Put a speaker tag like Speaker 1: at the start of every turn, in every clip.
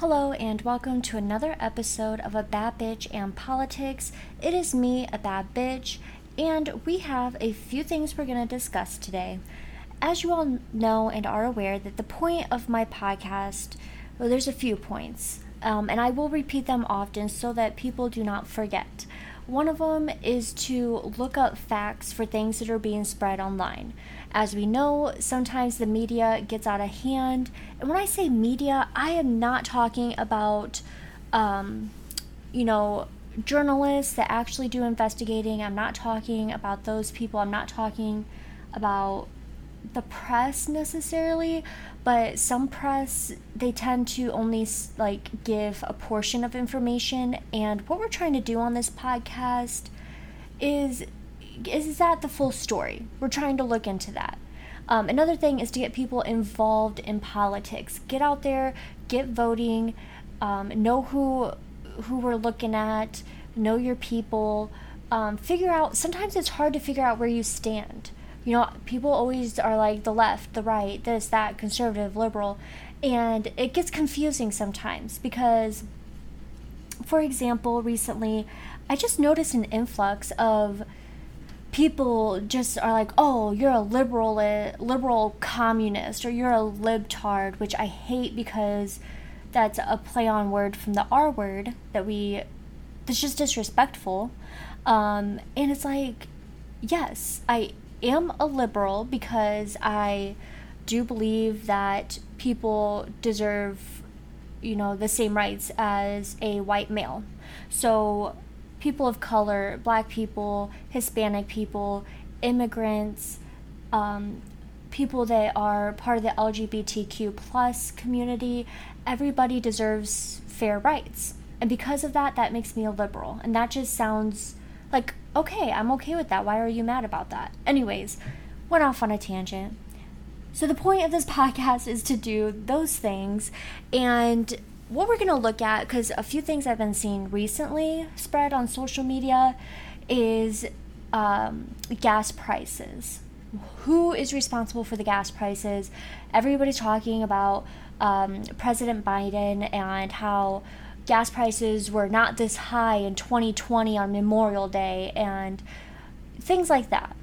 Speaker 1: Hello, and welcome to another episode of A Bad Bitch and Politics. It is me, a bad bitch, and we have a few things we're going to discuss today. As you all know and are aware, that the point of my podcast, well, there's a few points, um, and I will repeat them often so that people do not forget. One of them is to look up facts for things that are being spread online. As we know, sometimes the media gets out of hand. And when I say media, I am not talking about, um, you know, journalists that actually do investigating. I'm not talking about those people. I'm not talking about the press necessarily, but some press they tend to only like give a portion of information and what we're trying to do on this podcast is is that the full story? We're trying to look into that. Um, another thing is to get people involved in politics. Get out there, get voting, um, know who who we're looking at, know your people. Um, figure out. Sometimes it's hard to figure out where you stand you know, people always are like the left, the right, this, that, conservative, liberal, and it gets confusing sometimes because, for example, recently I just noticed an influx of people just are like, "Oh, you're a liberal, liberal communist, or you're a libtard," which I hate because that's a play on word from the R word that we that's just disrespectful. Um, and it's like, yes, I am a liberal because I do believe that people deserve, you know, the same rights as a white male. So, people of color, black people, Hispanic people, immigrants, um, people that are part of the LGBTQ plus community, everybody deserves fair rights. And because of that, that makes me a liberal. And that just sounds like okay, I'm okay with that. Why are you mad about that? Anyways, went off on a tangent. So, the point of this podcast is to do those things. And what we're going to look at, because a few things I've been seeing recently spread on social media, is um, gas prices. Who is responsible for the gas prices? Everybody's talking about um, President Biden and how gas prices were not this high in 2020 on Memorial Day and things like that.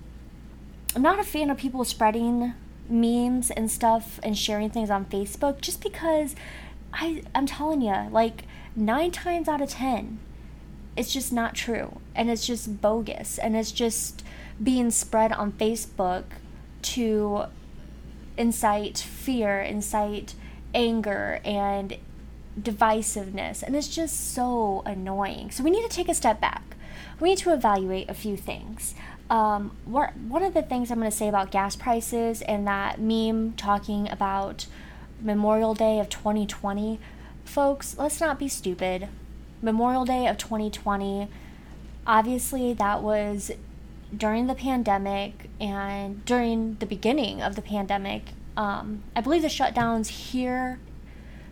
Speaker 1: I'm not a fan of people spreading memes and stuff and sharing things on Facebook just because I I'm telling you, like 9 times out of 10 it's just not true and it's just bogus and it's just being spread on Facebook to incite fear, incite anger and divisiveness, and it's just so annoying. So we need to take a step back. We need to evaluate a few things. Um, one of the things I'm going to say about gas prices and that meme talking about Memorial Day of 2020, folks, let's not be stupid. Memorial Day of 2020, obviously, that was during the pandemic and during the beginning of the pandemic. Um, I believe the shutdowns here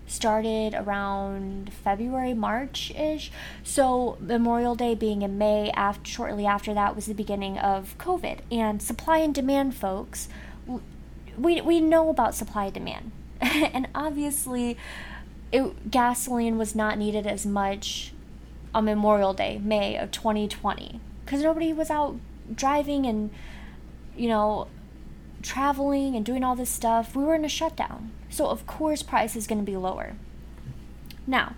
Speaker 1: started around February, March ish. So Memorial Day being in May, after shortly after that was the beginning of COVID and supply and demand, folks. We we know about supply and demand, and obviously, it, gasoline was not needed as much on Memorial Day, May of 2020, because nobody was out driving and you know traveling and doing all this stuff. We were in a shutdown. So, of course, price is going to be lower. Now,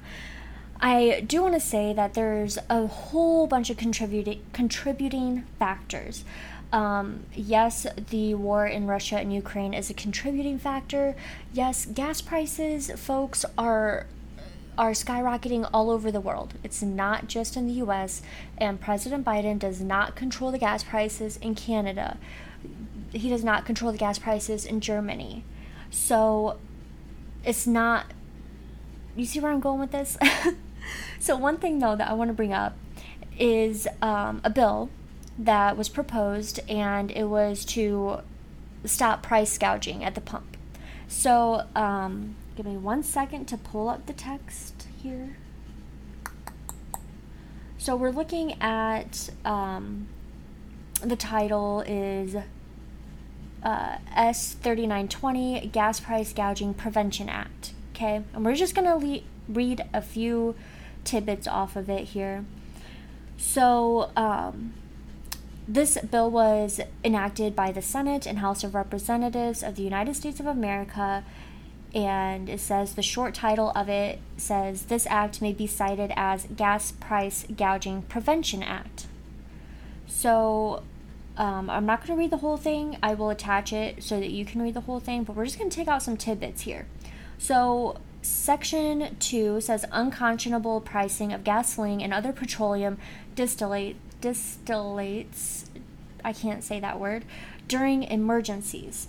Speaker 1: I do want to say that there's a whole bunch of contributing contributing factors. Um, yes, the war in Russia and Ukraine is a contributing factor. Yes, gas prices, folks, are are skyrocketing all over the world. It's not just in the US, and President Biden does not control the gas prices in Canada. He does not control the gas prices in Germany. So it's not. You see where I'm going with this? so, one thing though that I want to bring up is um, a bill that was proposed, and it was to stop price gouging at the pump. So, um, give me one second to pull up the text here. So, we're looking at um, the title is uh, S3920 Gas Price Gouging Prevention Act. Okay? And we're just to le- read a few tidbits off of it here. So, um, this bill was enacted by the Senate and House of Representatives of the United States of America. And it says the short title of it says this act may be cited as Gas Price Gouging Prevention Act. So um, I'm not going to read the whole thing. I will attach it so that you can read the whole thing, but we're just going to take out some tidbits here. So, Section 2 says unconscionable pricing of gasoline and other petroleum distillate distillates, I can't say that word, during emergencies.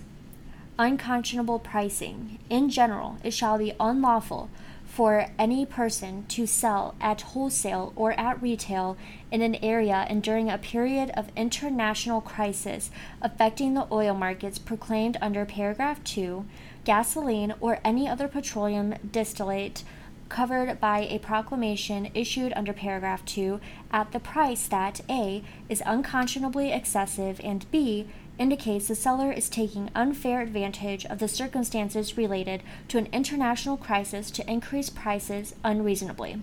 Speaker 1: Unconscionable pricing. In general, it shall be unlawful for any person to sell at wholesale or at retail in an area and during a period of international crisis affecting the oil markets proclaimed under paragraph 2, gasoline or any other petroleum distillate covered by a proclamation issued under paragraph 2 at the price that A is unconscionably excessive and B indicates the seller is taking unfair advantage of the circumstances related to an international crisis to increase prices unreasonably.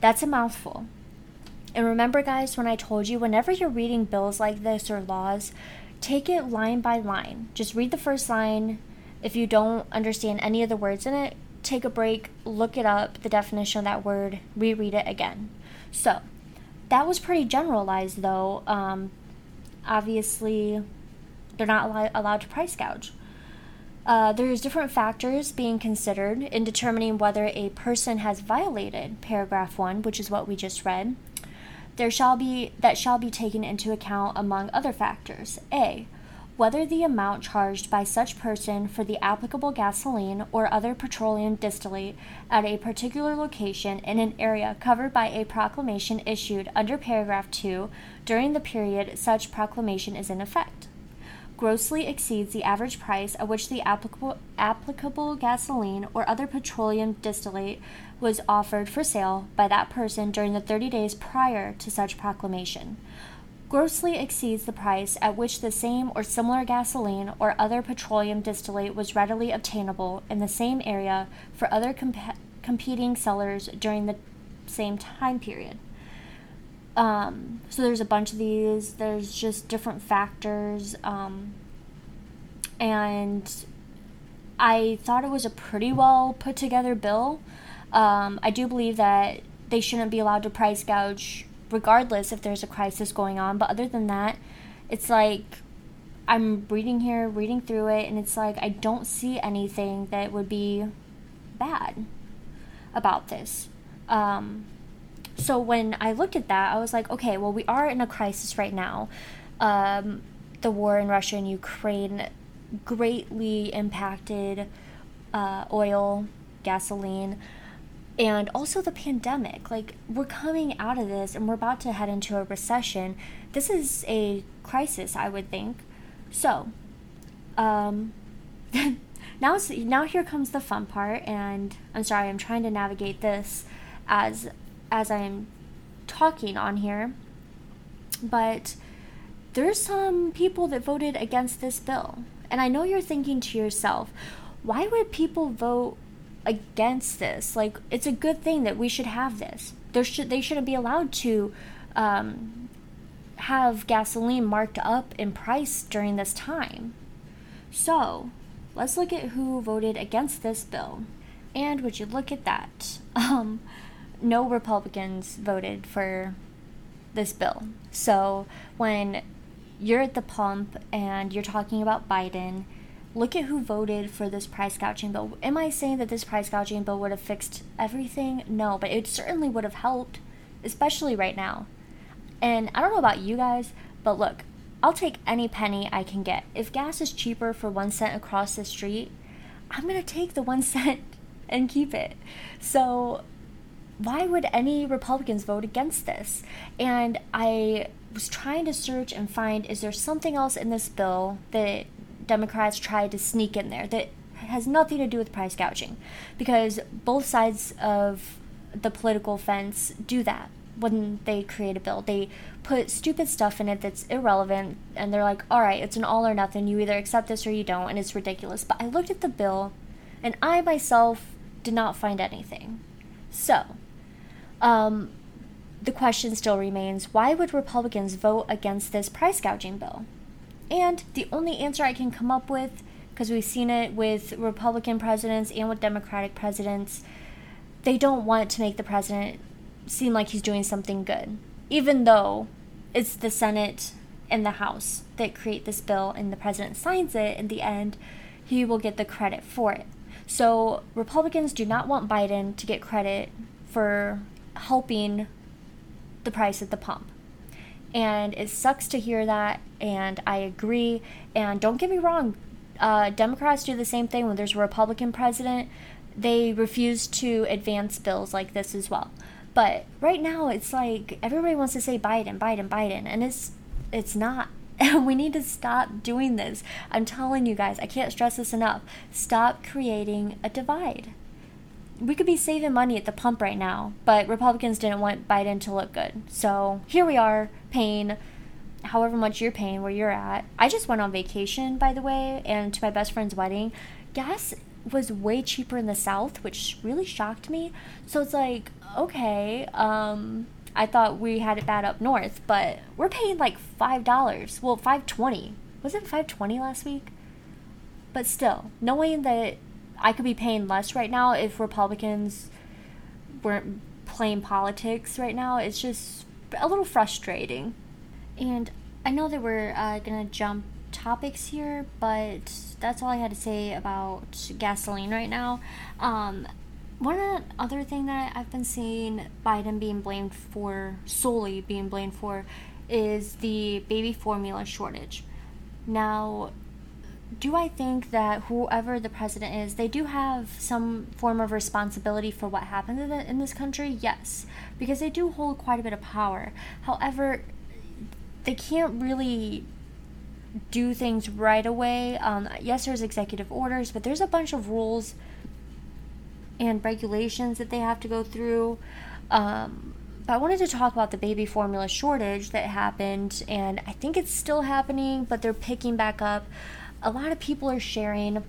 Speaker 1: That's a mouthful. And remember, guys, when I told you, whenever you're reading bills like this or laws, take it line by line. Just read the first line. If you don't understand any of the words in it, take a break, look it up, the definition of that word, reread it again. So, that was pretty generalized, though. Um, obviously, they're not allow- allowed to price gouge. Uh, there's different factors being considered in determining whether a person has violated paragraph 1, which is what we just read. There shall be that shall be taken into account among other factors. A whether the amount charged by such person for the applicable gasoline or other petroleum distillate at a particular location in an area covered by a proclamation issued under paragraph 2 during the period such proclamation is in effect grossly exceeds the average price at which the applicable, applicable gasoline or other petroleum distillate was offered for sale by that person during the 30 days prior to such proclamation grossly exceeds the price at which the same or similar gasoline or other petroleum distillate was readily obtainable in the same area for other comp- competing sellers during the same time period. Um, so there's a bunch of these. There's just different factors, um, and I thought it was a pretty well put together bill. Um, I do believe that they shouldn't be allowed to price gouge regardless if there's a crisis going on. But other than that, it's like I'm reading here, reading through it, and it's like I don't see anything that would be bad about this. Um, so when I looked at that, I was like, okay, well, we are in a crisis right now. Um, the war in Russia and Ukraine greatly impacted uh, oil, gasoline and also the pandemic. Like, we're coming out of this and we're about to head into a recession. This is a crisis, I would think. So, um, now, now here comes the fun part, and I'm sorry, I'm trying to navigate this as as I'm talking on here. But there's some people that voted against this bill. And I know you're thinking to yourself, why would people vote against this. Like it's a good thing that we should have this. There should they shouldn't be allowed to um, have gasoline marked up in price during this time. So let's look at who voted against this bill. And would you look at that? Um, no Republicans voted for this bill. So when you're at the pump and you're talking about Biden, look at who voted for this price gouging bill. Am I saying that this price gouging bill would have fixed everything? No, but it certainly would have helped, especially right now. And I don't know about you guys, but look, I'll take any penny I can get. If gas is cheaper for one cent across the street, I'm gonna take the one cent and keep it. So, why would any Republicans vote against this? And I was trying to search and find is there something else in this bill that Democrats tried to sneak in there that has nothing to do with price gouging because both sides of the political fence do that when they create a bill. They put stupid stuff in it that's irrelevant and they're like, all right, it's an all or nothing. You either accept this or you don't, and it's ridiculous. But I looked at the bill And I myself did not find anything. So, um, the question still remains why would Republicans vote against this price gouging bill? And the only answer I can come up with, because we've seen it with Republican presidents and with Democratic presidents, they don't want to make the president seem like he's doing something good, even though it's the Senate and the House that create this bill and the president signs it in the end, he will get the credit for it. So Republicans do not want Biden to get credit for helping the price at the pump. And it sucks to hear that, and I agree. And don't get me wrong, uh, Democrats do the same thing when there's a Republican president. They refuse to advance bills like this as well. But right now, it's like everybody wants to say Biden, Biden, Biden, and it's it's not. we need to stop doing this. I'm telling you guys, I can't stress this enough. Stop creating a divide. We could be saving money at the pump right now, but Republicans didn't want Biden to look good. So here we are paying however much you're paying where you're at. I just went on vacation, by the way, and to my best friend's wedding. Gas was way cheaper in the south, which really shocked me. So it's like, okay, um, I thought we had it bad up north, but we're paying like five dollars. Well, five twenty. Was it five twenty last week? But still, knowing that I could be paying less right now if Republicans weren't playing politics right now, it's just a little frustrating. And I know that we're uh, gonna jump topics here, but that's all I had to say about gasoline right now. Um, one other thing that I've been seeing Biden being blamed for, solely being blamed for, is the baby formula shortage. Now, do I think that whoever the president is, they do have some form of responsibility for what happened in, in this country? Yes, because they do hold quite a bit of power. However, they can't really do things right away. Um, yes, there's executive orders, but there's a bunch of rules and regulations that they have to go through. Um, but I wanted to talk about the baby formula shortage that happened, and I think it's still happening, but they're picking back up. A lot of people are sharing,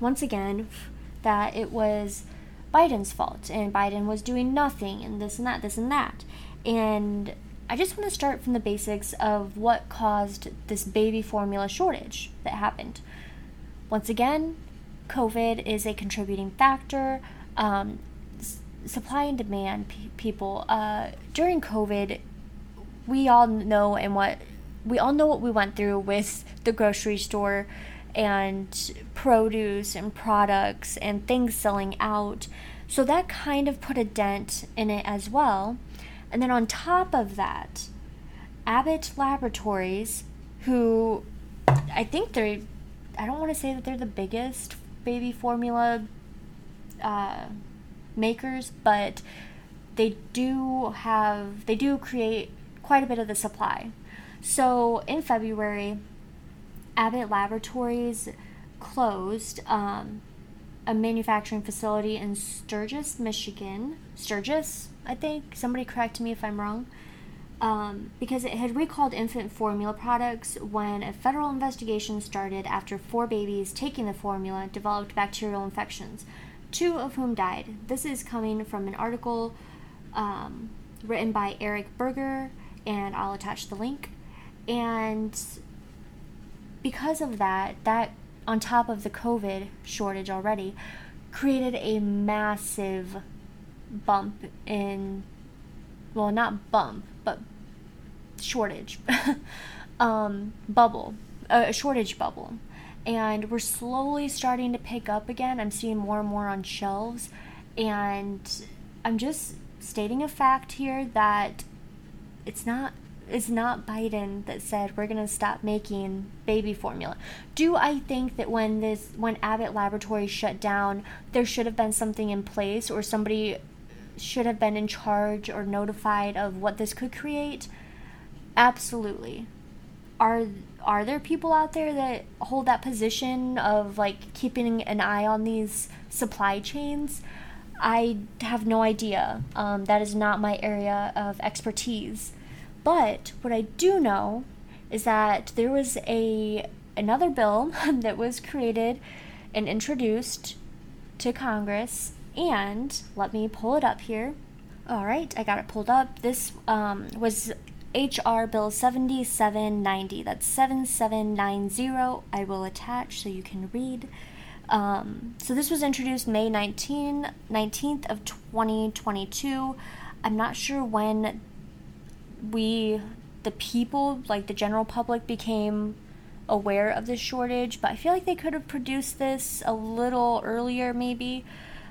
Speaker 1: once again, that it was Biden's fault and Biden was doing nothing and this and that, this and that. And I just want to start from the basics of what caused this baby formula shortage that happened. Once again, COVID is a contributing factor. Um, s- supply and demand, pe- people. Uh, during COVID, we all know and what we all know what we went through with the grocery store and produce and products and things selling out. So that kind of put a dent in it as well. And then on top of that, Abbott Laboratories, who I think they're, I don't want to say that they're the biggest baby formula uh, makers, but they do have they do create quite a bit of the supply. So in February, Abbott Laboratories closed um, a manufacturing facility in Sturgis, Michigan. Sturgis, I think. Somebody correct me if I'm wrong um, because it had recalled infant formula products when a federal investigation started after four babies taking the formula developed bacterial infections, two of whom died. This is coming from an article um, written by Eric Berger, and I'll attach the link. And because of that, that on top of the COVID shortage already, created a massive bump in well, not bump, but shortage um, bubble, a shortage bubble. And we're slowly starting to pick up again. I'm seeing more and more on shelves. And I'm just stating a fact here that it's not it's not Biden that said we're going to stop making baby formula. Do I think that when this when Abbott Laboratories shut down, there should have been something in place or somebody should have been in charge or notified of what this could create? Absolutely. Are are there people out there that hold that position of like keeping an eye on these supply chains? I have no idea. Um, that is not my area of expertise. But what I do know is that there was a another bill that was created and introduced to Congress, and let me pull it up here. All right, I got it pulled up. This um, was HR Bill 7790. That's 7790. I will attach so you can read. Um, so this was introduced May 19, 19th of 2022. I'm not sure when we, the people, like the general public, became aware of this shortage, but I feel like they could have produced this a little earlier, maybe.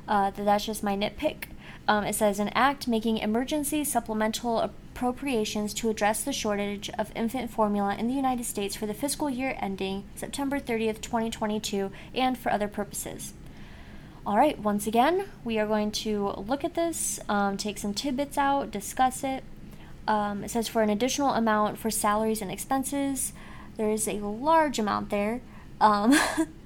Speaker 1: Uh, that's just my nitpick. Um, it says an act making emergency supplemental appropriations to address the shortage of infant formula in the United States for the fiscal year ending September 30th, 2022, and for other purposes. All right, once again, we are going to look at this, um, take some tidbits out, discuss it. Um, it says for an additional amount for salaries and expenses, there is a large amount there. Um,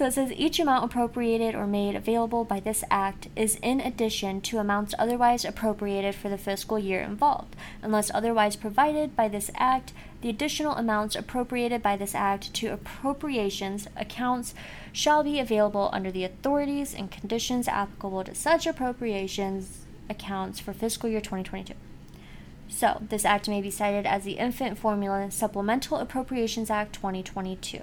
Speaker 1: So it says each amount appropriated or made available by this act is in addition to amounts otherwise appropriated for the fiscal year involved. Unless otherwise provided by this act, the additional amounts appropriated by this act to appropriations accounts shall be available under the authorities and conditions applicable to such appropriations accounts for fiscal year 2022. So, this act may be cited as the Infant Formula Supplemental Appropriations Act 2022.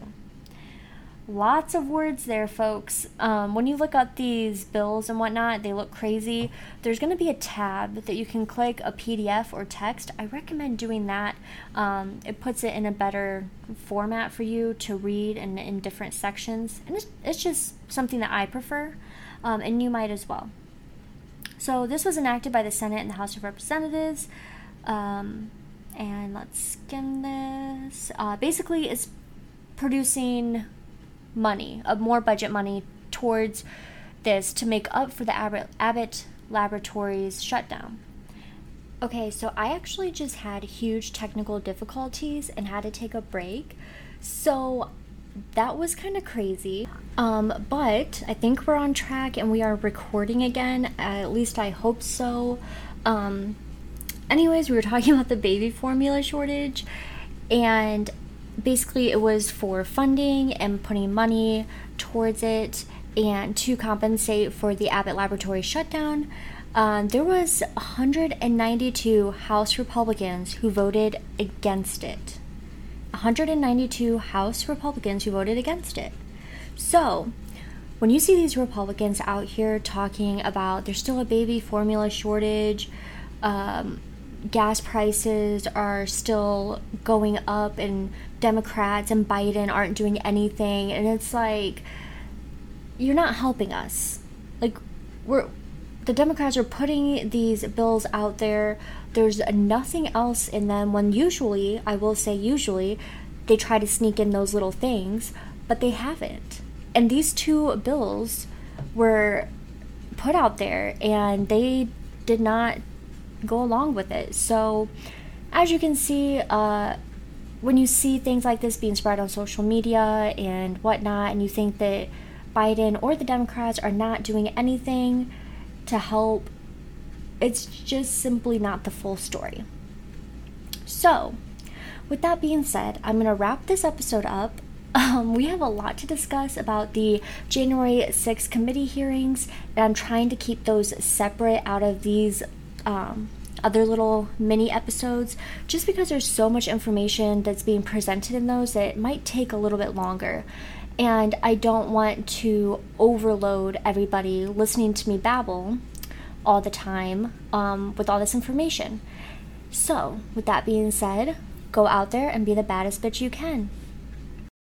Speaker 1: Lots of words there, folks. Um, when you look up these bills and whatnot, they look crazy. There's going to be a tab that you can click a PDF or text. I recommend doing that. Um, it puts it in a better format for you to read in, in different sections. And it's, it's just something that I prefer, um, and you might as well. So, this was enacted by the Senate and the House of Representatives. Um, and let's skim this. Uh, basically, it's producing money, of more budget money towards this to make up for the Abbott, Abbott Laboratories shutdown. Okay, so I actually just had huge technical difficulties and had to take a break. So that was kind of crazy. Um, but I think we're on track and we are recording again. At least I hope so. Um, anyways, we were talking about the baby formula shortage, and basically it was for funding and putting money towards it and to compensate for the Abbott Laboratory shutdown. Um, there was 192 House Republicans who voted against it. 192 House Republicans who voted against it. So, when you see these Republicans out here talking about there's still a baby formula shortage, um, gas prices are still going up and Democrats and Biden aren't doing anything and it's like you're not helping us. Like we're the Democrats are putting these bills out there. There's nothing else in them when usually, I will say usually, they try to sneak in those little things, but they haven't. And these two bills were put out there and they did not go along with it. So, as you can see, uh, when you see things like this being spread on social media and whatnot, and you think that Biden or the Democrats are not doing anything to help, it's just simply not the full story. So, with that being said, I'm going to wrap this episode up. Um, we have a lot to discuss about the January 6th committee hearings, and I'm trying to keep those separate out of these um, other little mini episodes just because there's so much information that's being presented in those that it might take a little bit longer. And I don't want to overload everybody listening to me babble all the time um, with all this information. So, with that being said, go out there and be the baddest bitch you can.